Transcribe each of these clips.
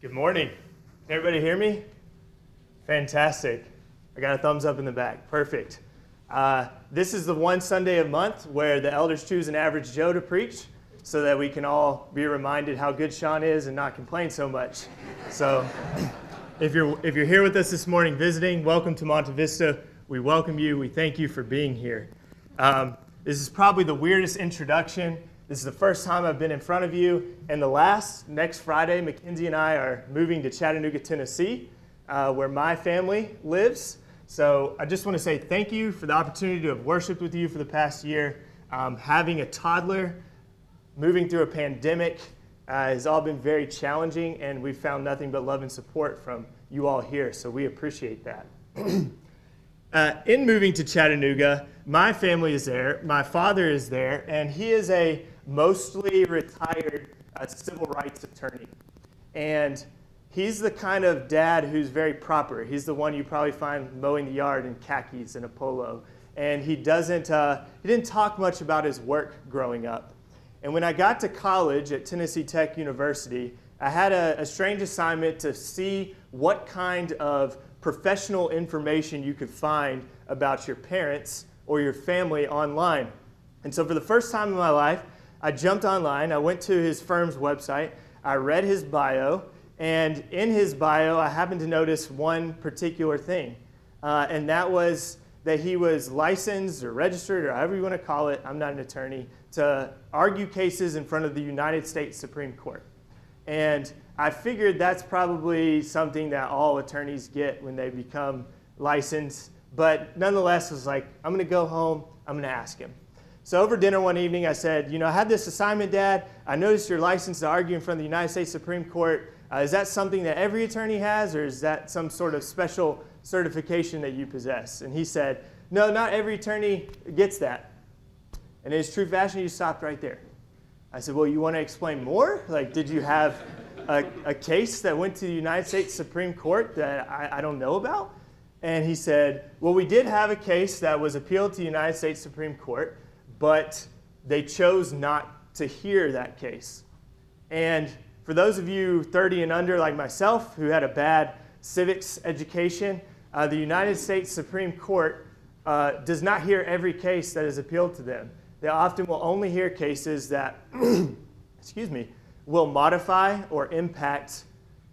Good morning. Can everybody hear me? Fantastic. I got a thumbs up in the back. Perfect. Uh, this is the one Sunday a month where the elders choose an average Joe to preach so that we can all be reminded how good Sean is and not complain so much. So, if you're, if you're here with us this morning visiting, welcome to Monte Vista. We welcome you. We thank you for being here. Um, this is probably the weirdest introduction this is the first time I've been in front of you. And the last, next Friday, Mackenzie and I are moving to Chattanooga, Tennessee, uh, where my family lives. So I just want to say thank you for the opportunity to have worshiped with you for the past year. Um, having a toddler, moving through a pandemic, uh, has all been very challenging, and we've found nothing but love and support from you all here. So we appreciate that. uh, in moving to Chattanooga, my family is there, my father is there, and he is a mostly retired uh, civil rights attorney. And he's the kind of dad who's very proper. He's the one you probably find mowing the yard in khakis and a polo. And he doesn't, uh, he didn't talk much about his work growing up. And when I got to college at Tennessee Tech University, I had a, a strange assignment to see what kind of professional information you could find about your parents or your family online. And so, for the first time in my life, I jumped online, I went to his firm's website, I read his bio, and in his bio, I happened to notice one particular thing, uh, and that was that he was licensed or registered, or however you want to call it, I'm not an attorney, to argue cases in front of the United States Supreme Court. And I figured that's probably something that all attorneys get when they become licensed, but nonetheless, was like, I'm going to go home, I'm going to ask him. So over dinner one evening, I said, You know, I had this assignment, Dad. I noticed you're licensed to argue in front of the United States Supreme Court. Uh, is that something that every attorney has, or is that some sort of special certification that you possess? And he said, No, not every attorney gets that. And in his true fashion, he stopped right there. I said, Well, you want to explain more? Like, did you have a, a case that went to the United States Supreme Court that I, I don't know about? And he said, Well, we did have a case that was appealed to the United States Supreme Court but they chose not to hear that case. And for those of you 30 and under, like myself, who had a bad civics education, uh, the United States Supreme Court uh, does not hear every case that is appealed to them. They often will only hear cases that, excuse me, will modify or impact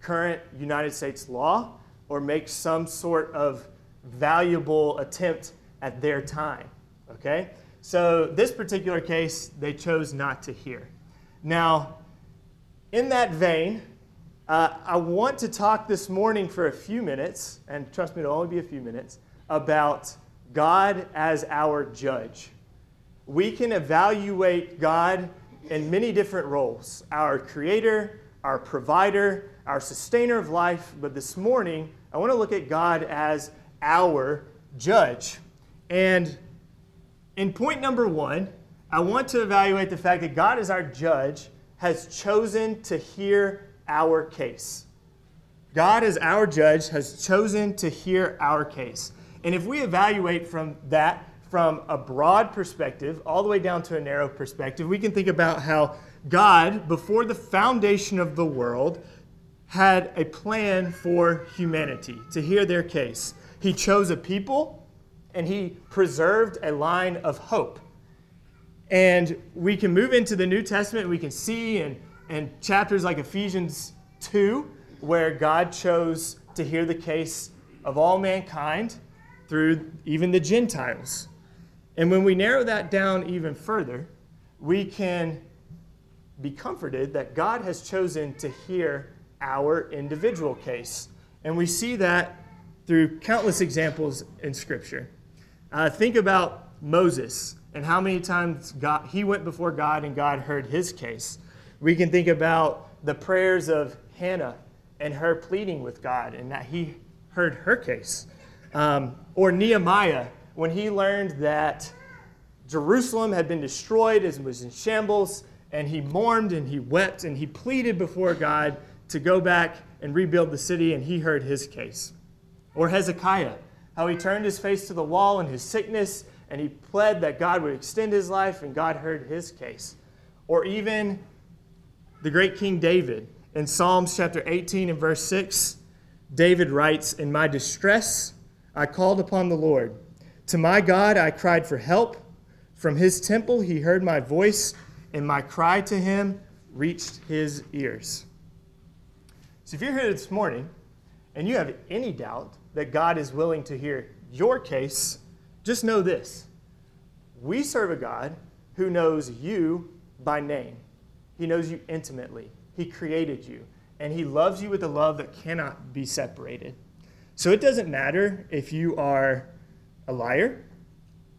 current United States law or make some sort of valuable attempt at their time. Okay? So, this particular case, they chose not to hear. Now, in that vein, uh, I want to talk this morning for a few minutes, and trust me, it'll only be a few minutes, about God as our judge. We can evaluate God in many different roles our creator, our provider, our sustainer of life, but this morning, I want to look at God as our judge. And in point number one, I want to evaluate the fact that God, as our judge, has chosen to hear our case. God, as our judge, has chosen to hear our case. And if we evaluate from that, from a broad perspective, all the way down to a narrow perspective, we can think about how God, before the foundation of the world, had a plan for humanity to hear their case. He chose a people and he preserved a line of hope. And we can move into the New Testament, we can see in, in chapters like Ephesians 2, where God chose to hear the case of all mankind through even the Gentiles. And when we narrow that down even further, we can be comforted that God has chosen to hear our individual case. And we see that through countless examples in Scripture. Uh, think about Moses and how many times God, he went before God and God heard his case. We can think about the prayers of Hannah and her pleading with God and that he heard her case. Um, or Nehemiah when he learned that Jerusalem had been destroyed and was in shambles, and he mourned and he wept and he pleaded before God to go back and rebuild the city, and he heard his case. Or Hezekiah how he turned his face to the wall in his sickness and he pled that God would extend his life and God heard his case. Or even the great King David In Psalms chapter 18 and verse 6, David writes, In my distress, I called upon the Lord. To my God, I cried for help. From his temple, he heard my voice, and my cry to him reached his ears. So, if you're here this morning and you have any doubt that God is willing to hear your case, just know this we serve a God who knows you by name, He knows you intimately, He created you, and He loves you with a love that cannot be separated. So, it doesn't matter if you are a liar,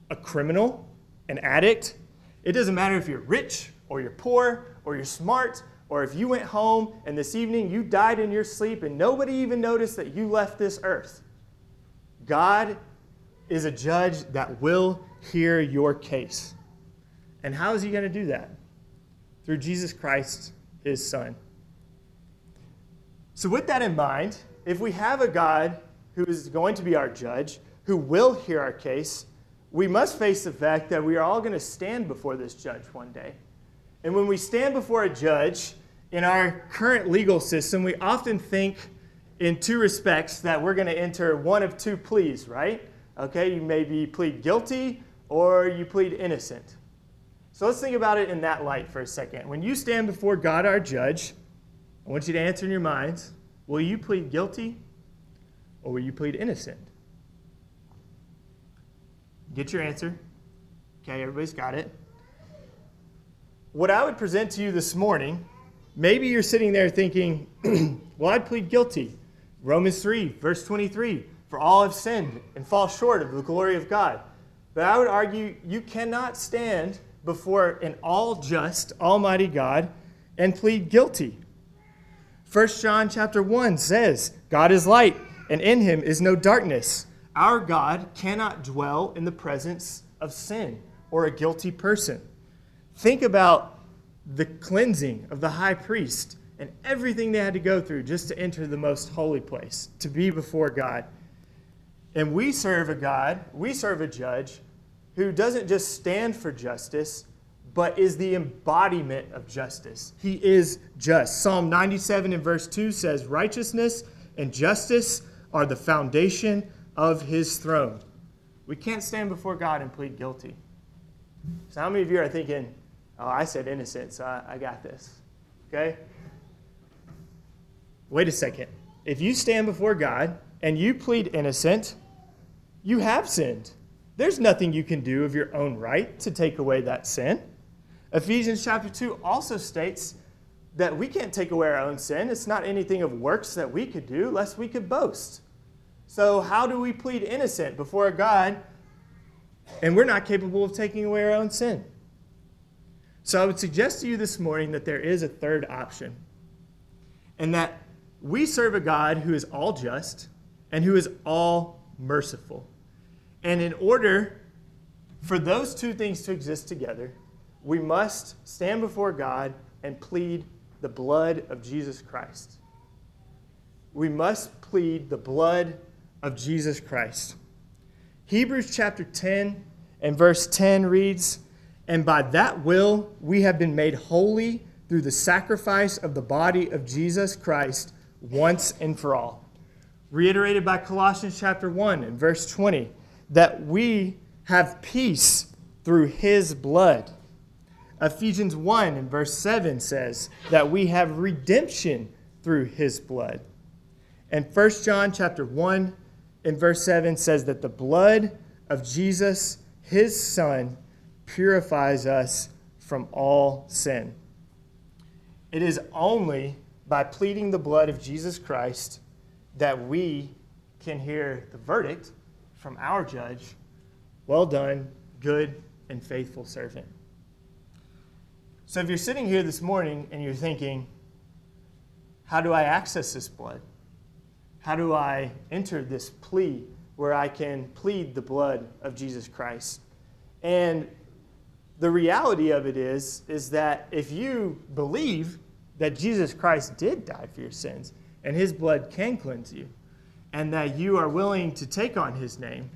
a criminal, an addict. It doesn't matter if you're rich or you're poor or you're smart or if you went home and this evening you died in your sleep and nobody even noticed that you left this earth. God is a judge that will hear your case. And how is he going to do that? Through Jesus Christ, his son. So, with that in mind, if we have a God who is going to be our judge, who will hear our case, we must face the fact that we are all going to stand before this judge one day. And when we stand before a judge in our current legal system, we often think in two respects that we're going to enter one of two pleas, right? Okay, you maybe plead guilty or you plead innocent. So let's think about it in that light for a second. When you stand before God, our judge, I want you to answer in your minds will you plead guilty or will you plead innocent? Get your answer. Okay, everybody's got it. What I would present to you this morning, maybe you're sitting there thinking, well, I'd plead guilty. Romans 3, verse 23 For all have sinned and fall short of the glory of God. But I would argue you cannot stand before an all just, almighty God and plead guilty. 1 John chapter 1 says, God is light, and in him is no darkness. Our God cannot dwell in the presence of sin or a guilty person. Think about the cleansing of the high priest and everything they had to go through just to enter the most holy place, to be before God. And we serve a God, we serve a judge who doesn't just stand for justice, but is the embodiment of justice. He is just. Psalm 97 and verse 2 says, Righteousness and justice are the foundation of his throne. We can't stand before God and plead guilty. So, how many of you are thinking, oh, I said innocent, so I, I got this? Okay? Wait a second. If you stand before God and you plead innocent, you have sinned. There's nothing you can do of your own right to take away that sin. Ephesians chapter 2 also states that we can't take away our own sin. It's not anything of works that we could do, lest we could boast. So, how do we plead innocent before God and we're not capable of taking away our own sin? So, I would suggest to you this morning that there is a third option, and that we serve a God who is all just and who is all merciful. And in order for those two things to exist together, we must stand before God and plead the blood of Jesus Christ. We must plead the blood of Jesus Christ. Hebrews chapter 10 and verse 10 reads, And by that will we have been made holy through the sacrifice of the body of Jesus Christ once and for all. Reiterated by Colossians chapter 1 and verse 20, that we have peace through his blood. Ephesians 1 and verse 7 says that we have redemption through his blood. And 1 John chapter 1 and verse 7 says that the blood of Jesus, his son, purifies us from all sin. It is only by pleading the blood of Jesus Christ that we can hear the verdict from our judge Well done, good and faithful servant. So if you're sitting here this morning and you're thinking, How do I access this blood? How do I enter this plea where I can plead the blood of Jesus Christ? And the reality of it is, is that if you believe that Jesus Christ did die for your sins and his blood can cleanse you, and that you are willing to take on his name,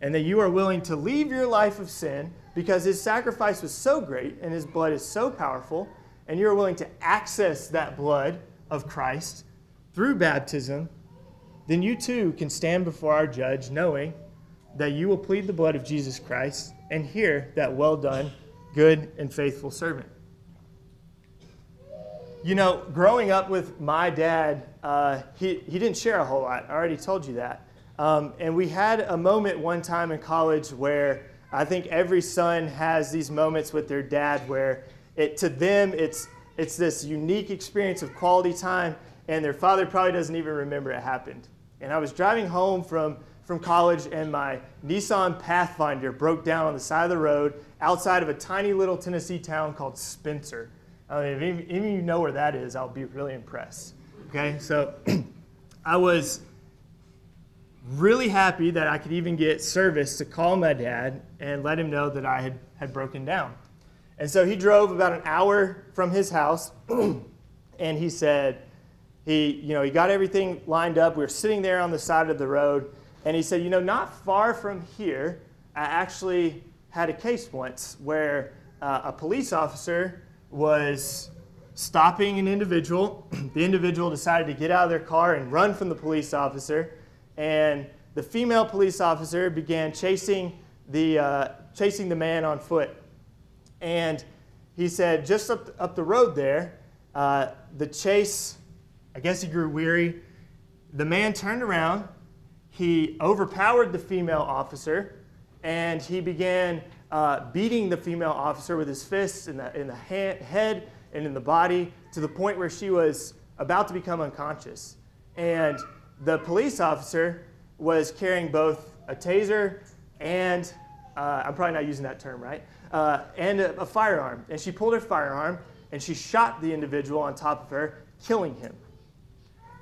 and that you are willing to leave your life of sin because his sacrifice was so great and his blood is so powerful, and you're willing to access that blood of Christ through baptism, then you too can stand before our judge knowing that you will plead the blood of Jesus Christ and hear that well done, good and faithful servant. You know, growing up with my dad, uh, he, he didn't share a whole lot. I already told you that. Um, and we had a moment one time in college where I think every son has these moments with their dad where it, to them it's, it's this unique experience of quality time, and their father probably doesn't even remember it happened. And I was driving home from, from college, and my Nissan Pathfinder broke down on the side of the road outside of a tiny little Tennessee town called Spencer. I mean, if any, of you know where that is, I'll be really impressed. Okay, so I was really happy that I could even get service to call my dad and let him know that I had, had broken down. And so he drove about an hour from his house, and he said, he, you know, he got everything lined up. We were sitting there on the side of the road, and he said, you know, not far from here, I actually had a case once where uh, a police officer was stopping an individual. the individual decided to get out of their car and run from the police officer and the female police officer began chasing the, uh, chasing the man on foot. And he said, just up, up the road there, uh, the chase, I guess he grew weary. The man turned around, he overpowered the female officer, and he began uh, beating the female officer with his fists in the, in the ha- head and in the body to the point where she was about to become unconscious. And the police officer was carrying both a taser and, uh, I'm probably not using that term right, uh, and a, a firearm. And she pulled her firearm and she shot the individual on top of her, killing him.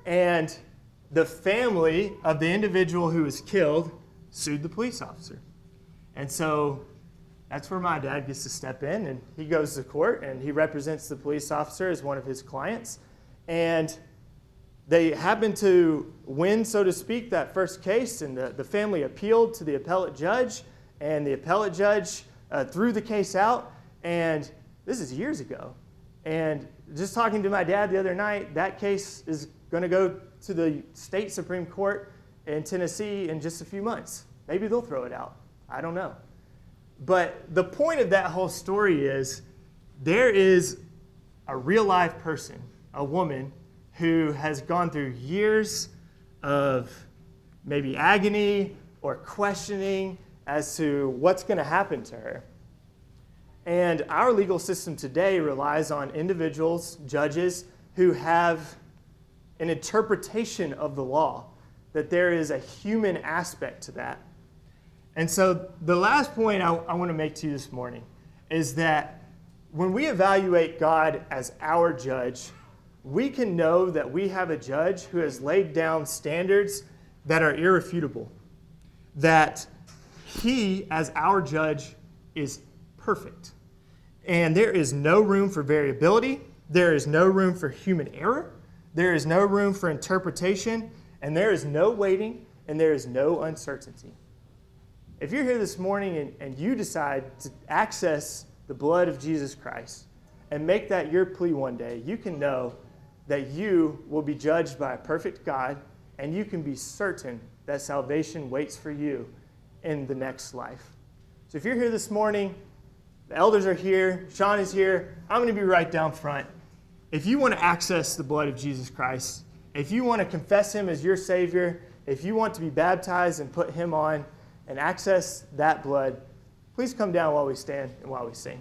And the family of the individual who was killed sued the police officer. And so that's where my dad gets to step in and he goes to court and he represents the police officer as one of his clients. And they happened to win, so to speak, that first case, and the, the family appealed to the appellate judge, and the appellate judge uh, threw the case out. And this is years ago. And just talking to my dad the other night, that case is going to go to the state Supreme Court in Tennessee in just a few months. Maybe they'll throw it out. I don't know. But the point of that whole story is there is a real life person, a woman, who has gone through years of maybe agony or questioning as to what's going to happen to her. And our legal system today relies on individuals, judges, who have an interpretation of the law, that there is a human aspect to that. And so, the last point I, I want to make to you this morning is that when we evaluate God as our judge, we can know that we have a judge who has laid down standards that are irrefutable, that he, as our judge, is perfect. And there is no room for variability, there is no room for human error, there is no room for interpretation, and there is no waiting, and there is no uncertainty. If you're here this morning and, and you decide to access the blood of Jesus Christ and make that your plea one day, you can know that you will be judged by a perfect God, and you can be certain that salvation waits for you in the next life. So if you're here this morning, the elders are here, Sean is here, I'm going to be right down front. If you want to access the blood of Jesus Christ, if you want to confess him as your Savior, if you want to be baptized and put him on and access that blood, please come down while we stand and while we sing.